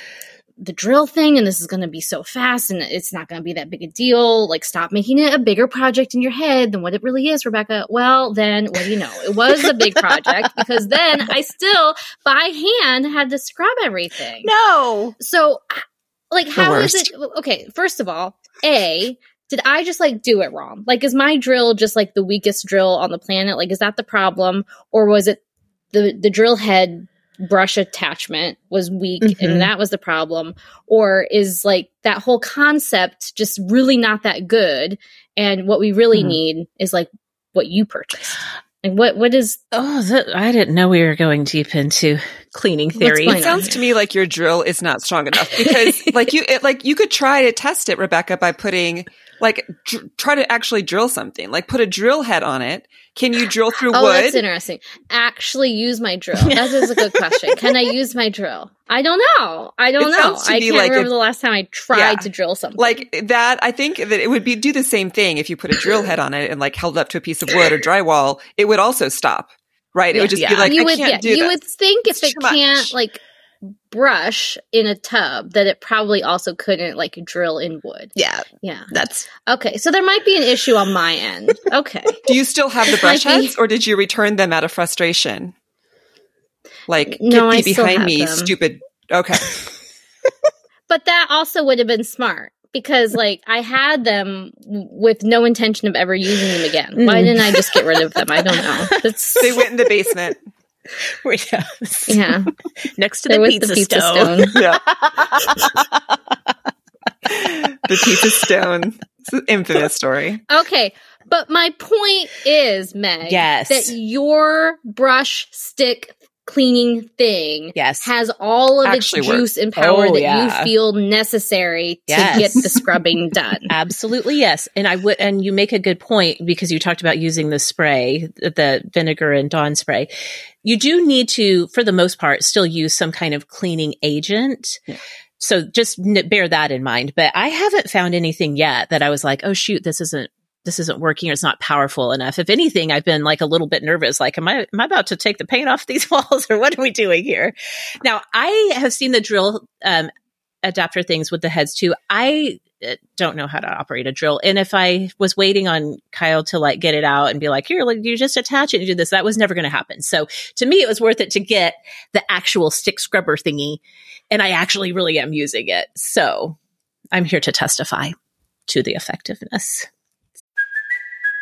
Speaker 2: the drill thing and this is going to be so fast and it's not going to be that big a deal. Like, stop making it a bigger project in your head than what it really is, Rebekah. Well, then what do you know? It was a big project because then I still by hand had to scrub everything.
Speaker 1: No.
Speaker 2: So, like, how is it? Okay, first of all, A, did I just like do it wrong? Like, is my drill just like the weakest drill on the planet? Like, is that the problem? Or was it the, the drill head brush attachment was weak mm-hmm. and that was the problem or is like that whole concept just really not that good and what we really mm-hmm. need is like what you purchased and what what is
Speaker 1: oh that, i didn't know we were going deep into cleaning theory.
Speaker 3: it sounds to me like your drill is not strong enough because like you it, like you could try to test it rebekah by putting like dr- try to actually drill something. Like put a drill head on it. Can you drill through
Speaker 2: oh,
Speaker 3: wood?
Speaker 2: that's interesting. Actually use my drill. That is a good question. Can i use my drill? I don't know. I don't it know i can't like remember if, the last time i tried yeah, to drill something.
Speaker 3: Like that i think that it would be do the same thing. If you put a drill head on it and like held up to a piece of wood or drywall it would also stop right it would just yeah. be like you I would yeah,
Speaker 2: you would think if it can't much. like brush in a tub that it probably also couldn't like drill in wood.
Speaker 1: Yeah.
Speaker 2: Yeah.
Speaker 1: That's
Speaker 2: okay. So there might be an issue on my end. Okay.
Speaker 3: Do you still have the brush heads or did you return them out of frustration? Like, no, get thee behind me, them. stupid. Okay.
Speaker 2: but that also would have been smart because like I had them with no intention of ever using them again. Mm. Why didn't I just get rid of them? I don't know. That's...
Speaker 3: They went in the basement.
Speaker 2: yeah. yeah.
Speaker 1: Next to the pizza, the pizza, stone. stone. Yeah.
Speaker 3: the pizza stone. It's an infamous story.
Speaker 2: Okay. But my point is, Meg,
Speaker 1: yes.
Speaker 2: that your brush stick cleaning thing
Speaker 1: yes.
Speaker 2: has all of Actually its juice and power oh, that yeah. you feel necessary yes. to get the scrubbing done.
Speaker 1: Absolutely, yes. And I would, and you make a good point because you talked about using the spray, the vinegar and Dawn spray. You do need to, for the most part, still use some kind of cleaning agent. Yeah. So just bear that in mind. But I haven't found anything yet that I was like, oh shoot, this isn't this isn't working or it's not powerful enough. If anything, I've been like a little bit nervous. Like, am I, am I about to take the paint off these walls or what are we doing here? Now, I have seen the drill, um, adapter things with the heads too. I uh, don't know how to operate a drill. And if I was waiting on Kyle to like get it out and be like, here, like you just attach it and do this, that was never going to happen. So to me, it was worth it to get the actual stick scrubber thingy. And I actually really am using it. So I'm here to testify to the effectiveness.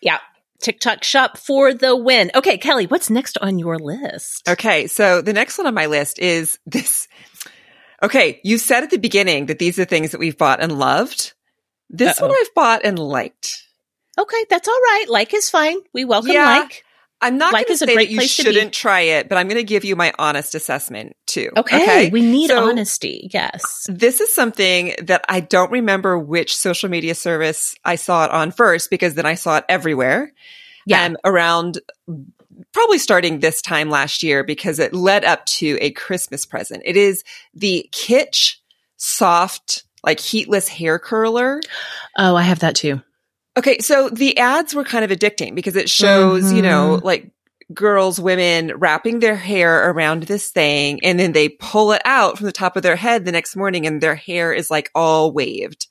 Speaker 1: yeah. TikTok shop for the win. Okay, Kelly, what's next on your list?
Speaker 3: Okay, so the next one on my list is this. Okay, you said at the beginning that these are things that we've bought and loved. This Uh-oh. one I've bought and liked.
Speaker 1: Okay, that's all right. Like is fine. We welcome yeah, like.
Speaker 3: I'm not like going to say that you shouldn't try it, but I'm going to give you my honest assessment too.
Speaker 1: Okay. okay? We need so, honesty. Yes.
Speaker 3: This is something that I don't remember which social media service I saw it on first because then I saw it everywhere. Yeah. Um, around probably starting this time last year because it led up to a Christmas present. It is the Kitsch soft, like heatless hair curler.
Speaker 1: Oh, I have that too.
Speaker 3: Okay, so the ads were kind of addicting because it shows, mm-hmm. you know, mm-hmm. like girls, women wrapping their hair around this thing and then they pull it out from the top of their head the next morning and their hair is like all waved.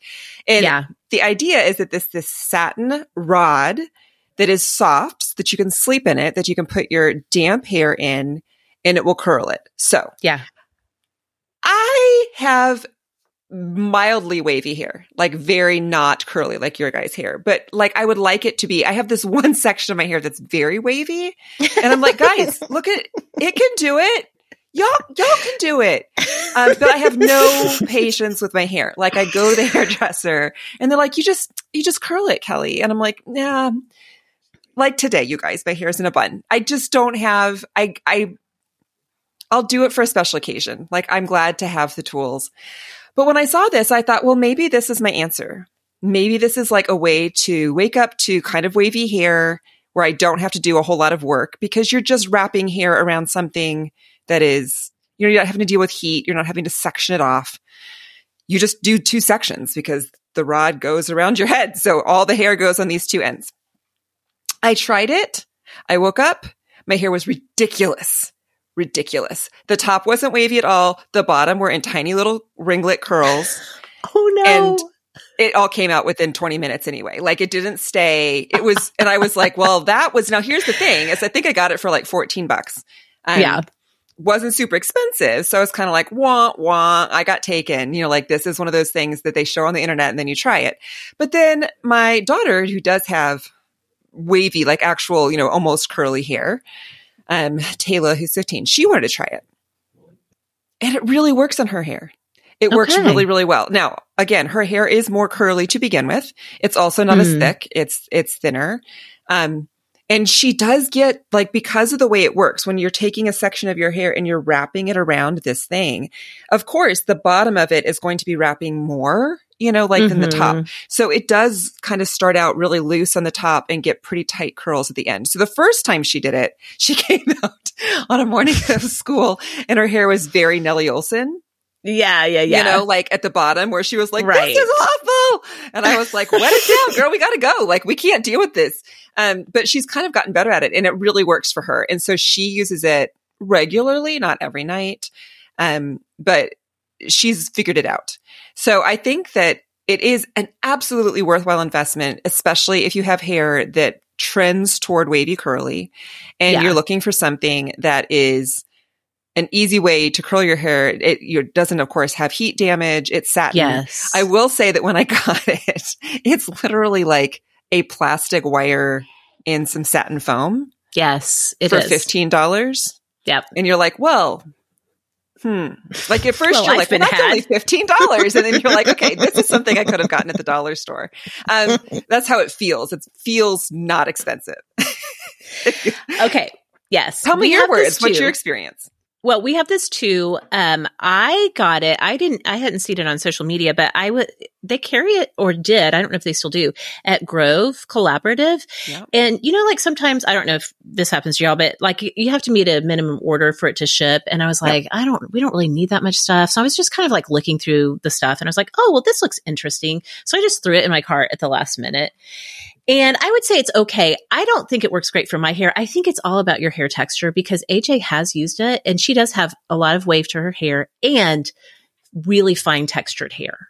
Speaker 3: And yeah. the idea is that this, this satin rod that is soft so that you can sleep in it, that you can put your damp hair in and it will curl it. So
Speaker 1: yeah,
Speaker 3: I have mildly wavy hair, like very not curly like your guys' hair. But like I would like it to be. I have this one section of my hair that's very wavy. And I'm like, guys, look at it It can do it. Y'all, y'all can do it. Um, but I have no patience with my hair. Like I go to the hairdresser and they're like, you just, you just curl it, Kelly. And I'm like, nah, like today, you guys, my hair's in a bun. I just don't have, I, I, I'll do it for a special occasion. Like I'm glad to have the tools. But when I saw this, I thought, well, maybe this is my answer. Maybe this is like a way to wake up to kind of wavy hair where I don't have to do a whole lot of work because you're just wrapping hair around something that is, you know, you're not having to deal with heat. You're not having to section it off. You just do two sections because the rod goes around your head. So all the hair goes on these two ends. I tried it. I woke up. My hair was ridiculous ridiculous. The top wasn't wavy at all. The bottom were in tiny little ringlet curls.
Speaker 1: oh no.
Speaker 3: And it all came out within 20 minutes anyway. Like it didn't stay. It was, and I was like, well, that was, now here's the thing is I think I got it for like 14 bucks.
Speaker 1: yeah.
Speaker 3: Wasn't super expensive. So I was kind of like, wah, wah, I got taken. You know, like this is one of those things that they show on the internet and then you try it. But then my daughter, who does have wavy, like actual, you know, almost curly hair, um, Taylor, who's 15, she wanted to try it. And it really works on her hair. It okay. works really, really well. Now, again, her hair is more curly to begin with. It's also not mm. as hmm. thick. It's, it's thinner. Um, and she does get like, because of the way it works, when you're taking a section of your hair and you're wrapping it around this thing, of course, the bottom of it is going to be wrapping more you know, like mm-hmm. than the top. Mm-hmm. So it does kind of start out really loose on the top and get pretty tight curls at the end. So the first time she did it, she came out on a morning of school and her hair was very Nellie Oleson.
Speaker 1: Yeah, yeah, yeah.
Speaker 3: You know, like at the bottom where she was like, right. this is awful. And I was like, wet it down, girl. We got to go. Like, we can't deal with this. Um, but she's kind of gotten better at it and it really works for her. And so she uses it regularly, not every night. Um, but she's figured it out. So I think that it is an absolutely worthwhile investment, especially if you have hair that trends toward wavy curly and
Speaker 1: Yeah.
Speaker 3: you're looking for something that is an easy way to curl your hair. It you doesn't, of course, have heat damage. It's satin.
Speaker 1: Yes.
Speaker 3: I will say that when I got it, it's literally like a plastic wire in some satin foam
Speaker 1: Yes, it
Speaker 3: for
Speaker 1: is.
Speaker 3: fifteen dollars.
Speaker 1: Yep.
Speaker 3: And you're like, well, hmm. Like at first
Speaker 1: Well,
Speaker 3: you're
Speaker 1: I've
Speaker 3: like, well, that's
Speaker 1: had.
Speaker 3: only fifteen dollars, and then you're like, okay, this is something I could have gotten at the dollar store. Um, that's how it feels. It feels not expensive.
Speaker 1: Okay. Yes.
Speaker 3: Tell me your words. What's your experience?
Speaker 1: Well, we have this too. Um, I got it. I didn't, I hadn't seen it on social media, but I would, they carry it or did. I don't know if they still do at Grove Collaborative.
Speaker 3: Yep.
Speaker 1: And you know, like sometimes, I don't know if this happens to y'all, but like you- you have to meet a minimum order for it to ship. And I was like, I don't, we don't really need that much stuff. So I was just kind of like looking through the stuff and I was like, oh, well, this looks interesting. So I just threw it in my cart at the last minute. And I would say it's okay. I don't think it works great for my hair. I think it's all about your hair texture because AJ has used it and she does have a lot of wave to her hair and really fine textured hair.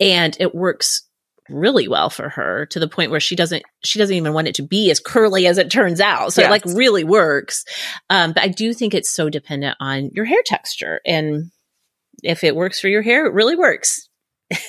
Speaker 1: And it works really well for her to the point where she doesn't she doesn't even want it to be as curly as it turns out. So it like really works. Um, but I do think it's so dependent on your hair texture. And if it works for your hair, it really works.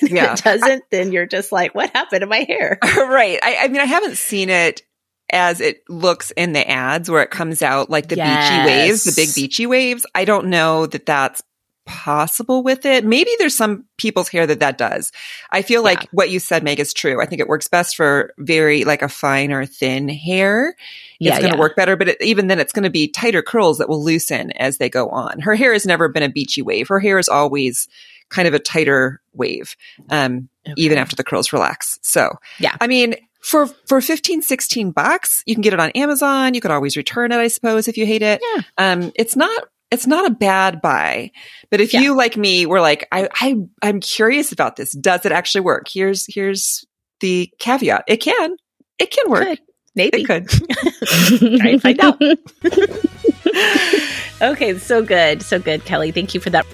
Speaker 3: Yeah.
Speaker 1: if it doesn't, then you're just like, what happened to my hair?
Speaker 3: right. I, I mean, I haven't seen it as it looks in the ads where it comes out like the beachy waves, the big beachy waves. I don't know that that's possible with it. Maybe there's some people's hair that that does. I feel like
Speaker 1: Yeah.
Speaker 3: what you said, Meg, is true. I think it works best for very like a fine or thin hair.
Speaker 1: Yeah,
Speaker 3: it's going to
Speaker 1: yeah.
Speaker 3: work better, but it, even then it's going to be tighter curls that will loosen as they go on. Her hair has never been a beachy wave. Her hair is always kind of a tighter wave. Um, even after the curls relax. So,
Speaker 1: Yeah.
Speaker 3: I mean, for, for 15, 16 bucks, you can get it on Amazon. You could always return it, I suppose, if you hate it.
Speaker 1: Yeah.
Speaker 3: Um, it's not, it's not a bad buy, but if
Speaker 1: Yeah.
Speaker 3: you like me were like, I, I, I'm curious about this. Does it actually work? Here's, here's the caveat. It can, it can work.
Speaker 1: Could. Maybe.
Speaker 3: It could.
Speaker 1: Try and find out. okay, so good. So good, Kelly. Thank you for that.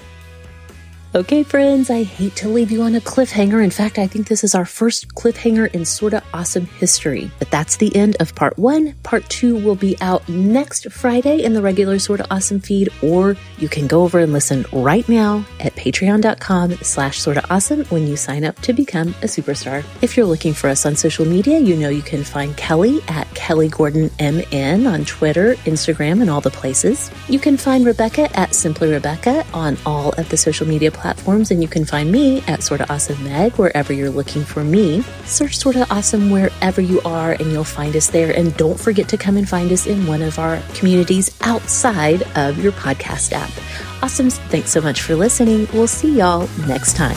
Speaker 1: Okay, friends, I hate to leave you on a cliffhanger. In fact, I think this is our first cliffhanger in sorta awesome history. But that's the end of part one. Part two will be out next Friday in the regular sorta awesome feed, or you can go over and listen right now at patreon.com slash sorta awesome when you sign up to become a superstar. If you're looking for us on social media, you know you can find Kelly at Kelly Gordon MN on Twitter, Instagram, and all the places. You can find Rebekah at Simply Rebecca on all of the social media platforms, and you can find me at Sorta Awesome Meg wherever you're looking for me. Search Sorta Awesome wherever you are, and you'll find us there. And don't forget to come and find us in one of our communities outside of your podcast app. Awesomes, thanks so much for listening. We'll see y'all next time.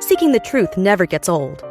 Speaker 5: Seeking the truth never gets old.